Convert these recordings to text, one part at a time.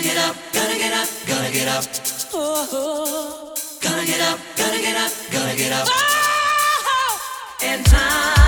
Gonna get up, gonna get up, gonna get up. Oh. Gonna get up, gonna get up, gonna get up. Oh. In time.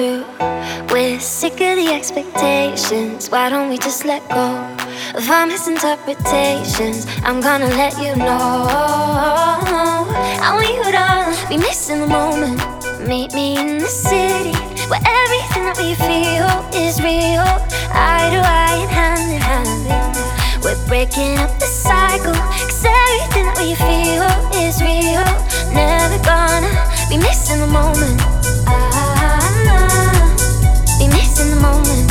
We're sick of the expectations. Why don't we just let go of our misinterpretations? I'm gonna let you know. I want you to be missing the moment. Meet me in the city where everything that we feel is real. Eye to eye and hand in hand. We're breaking up the cycle. Cause everything that we feel is real. Never gonna be missing the moment. Moment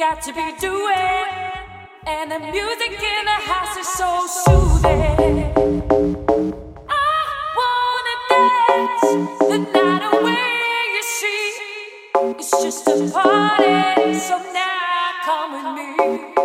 got to be doing. And the music in the house is so soothing. I wanna dance the night away, you see. It's just a party, so now come with me.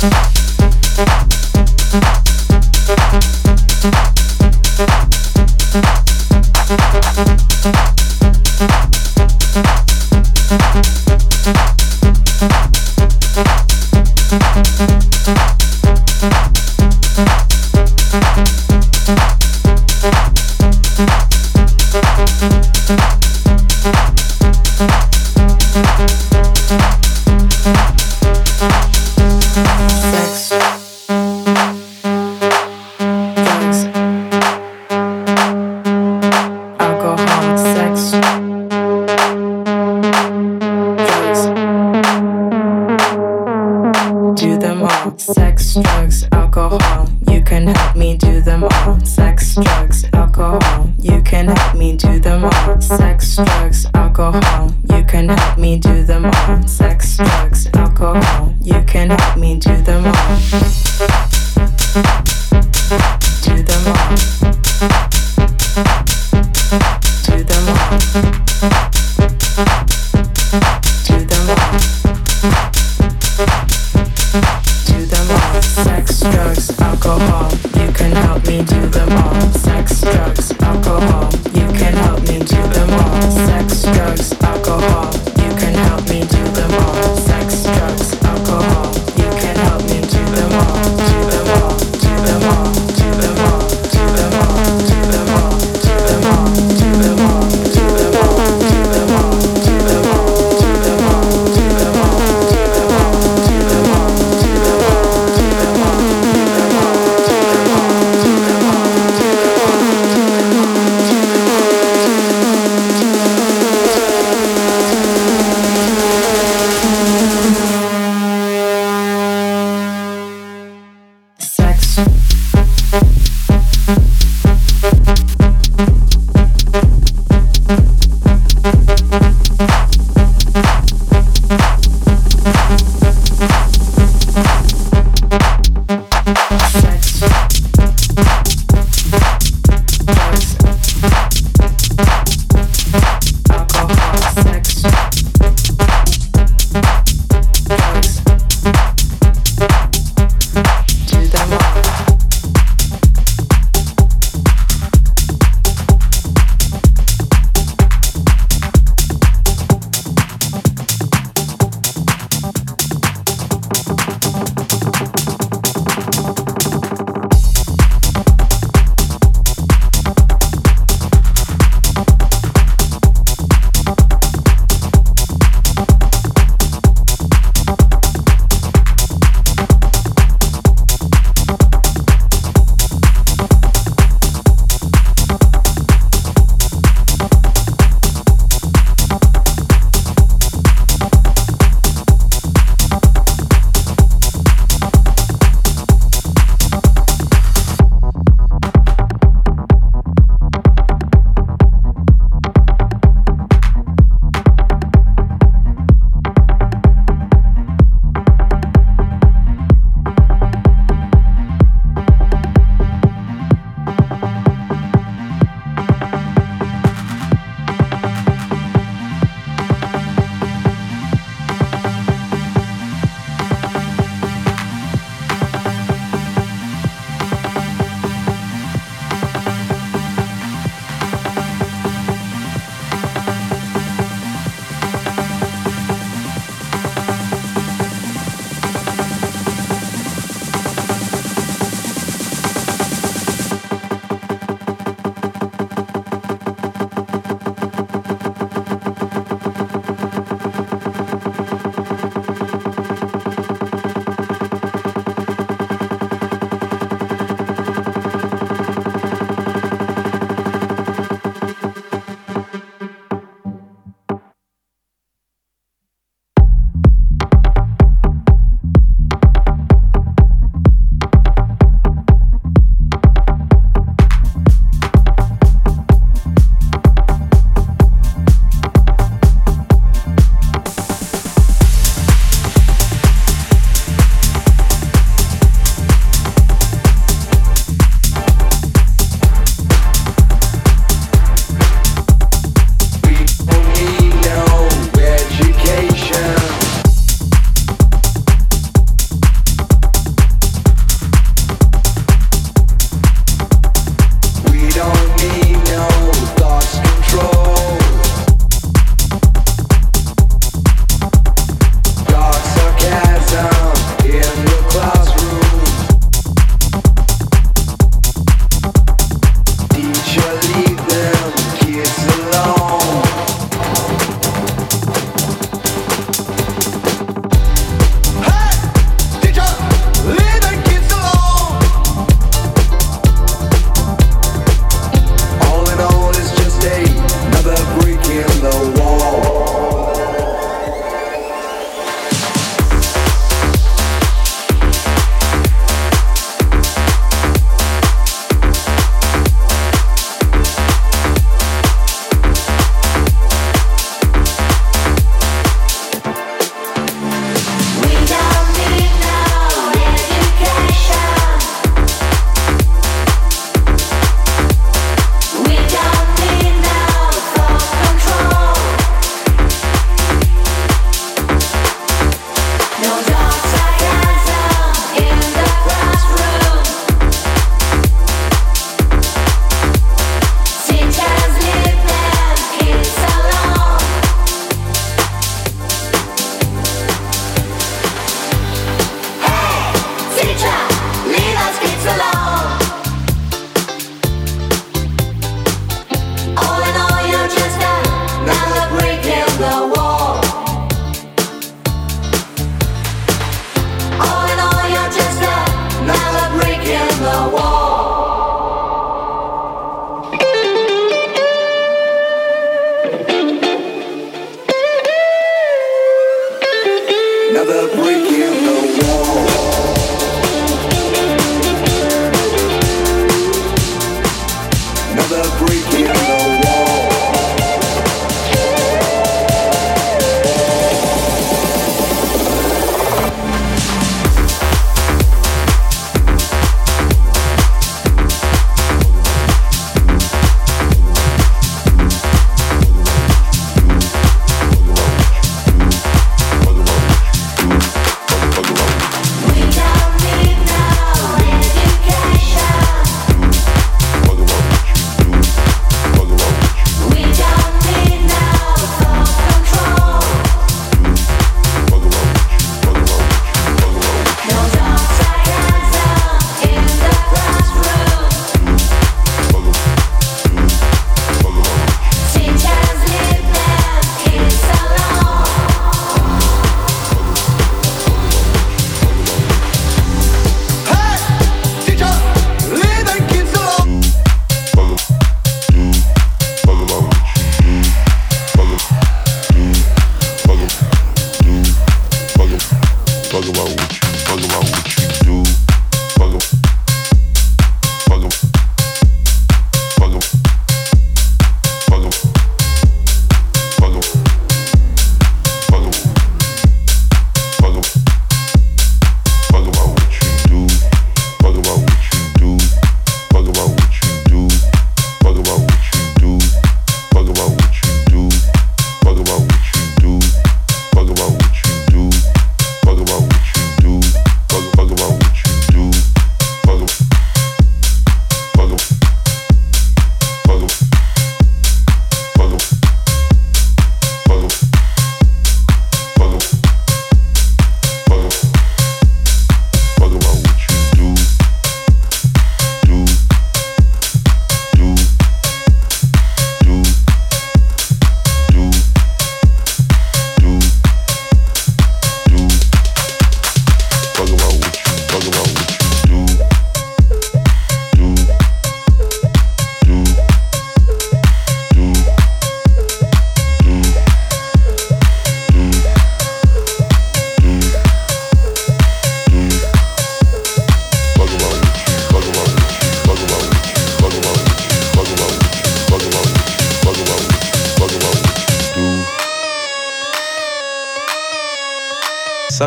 Thank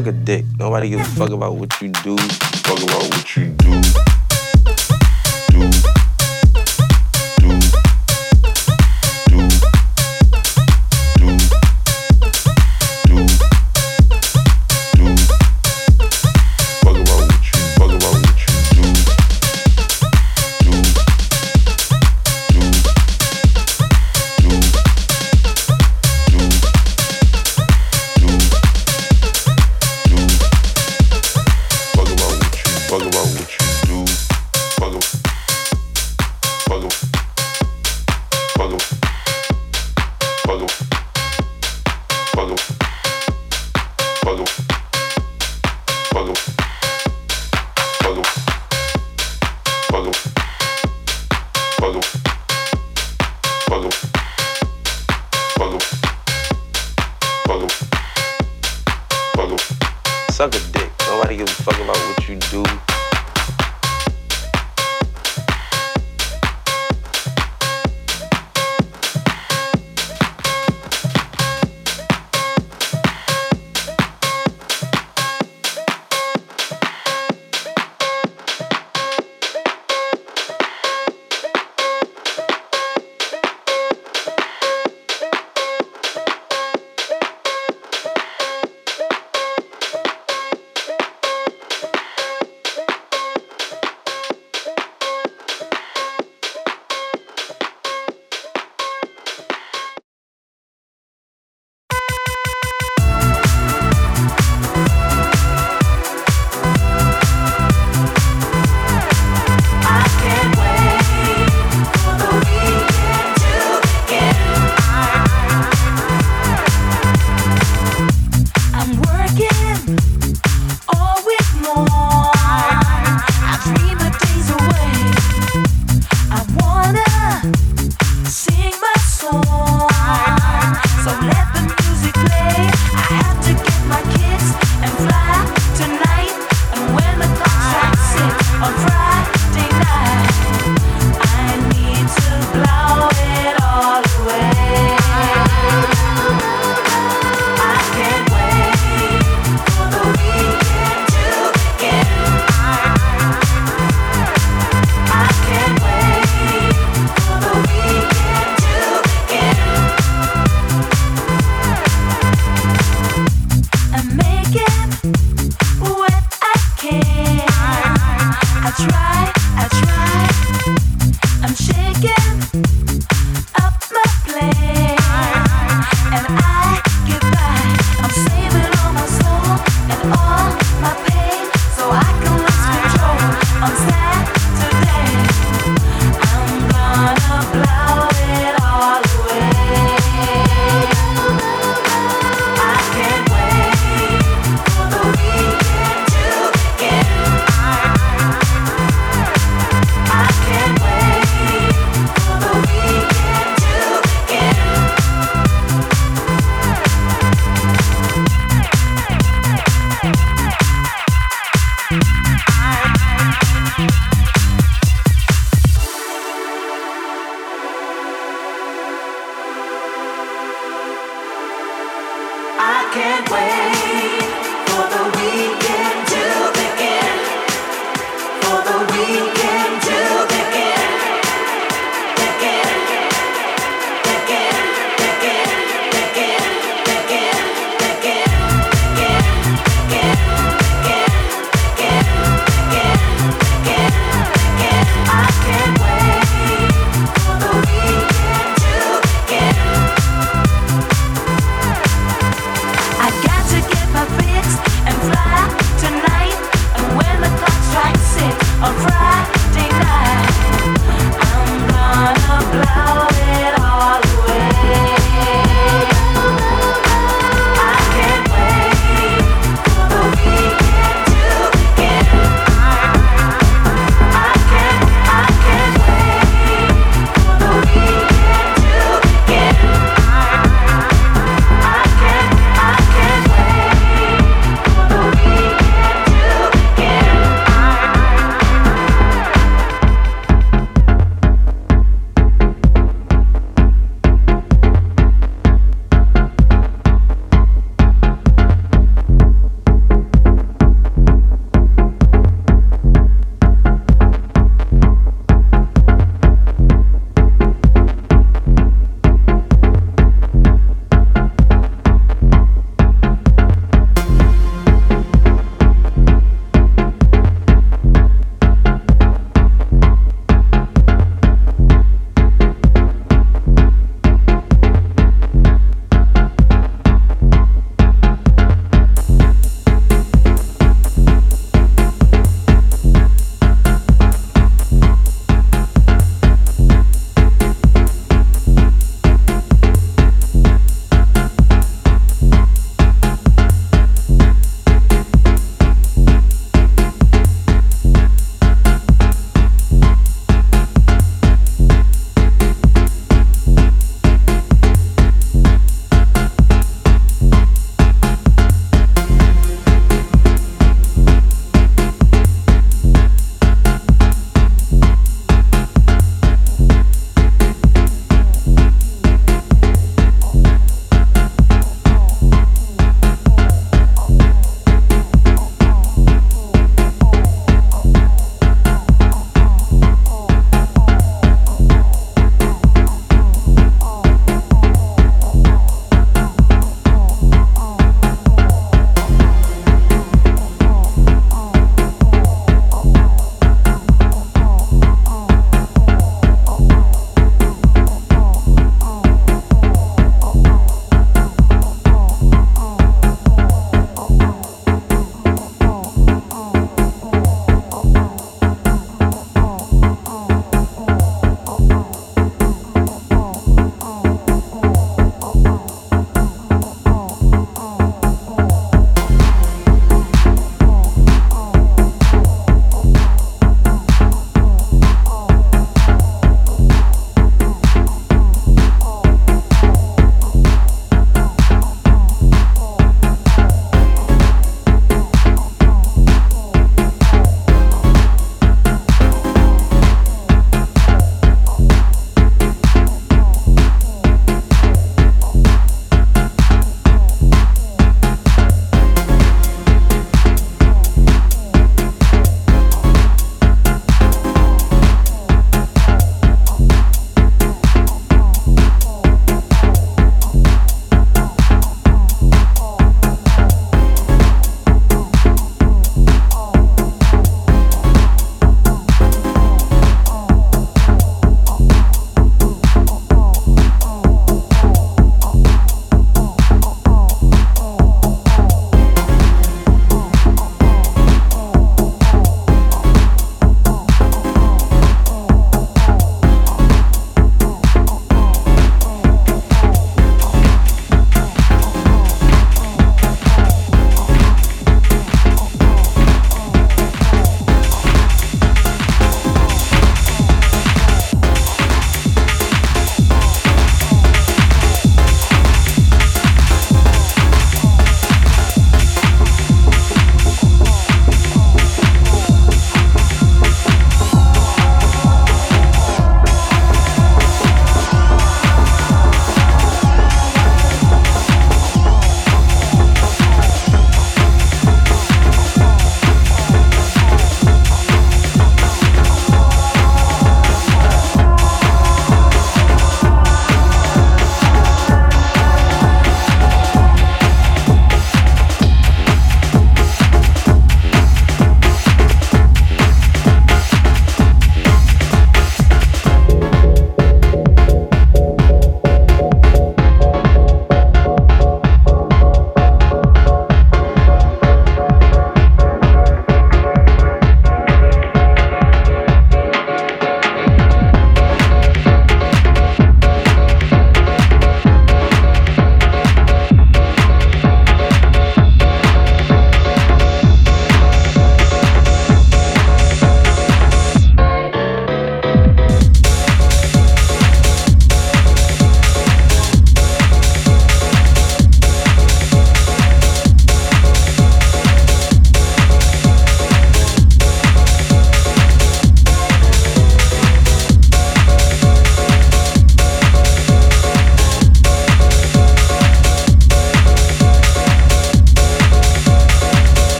suck a dick. Nobody gives a fuck about what you do. Fuck about what you do.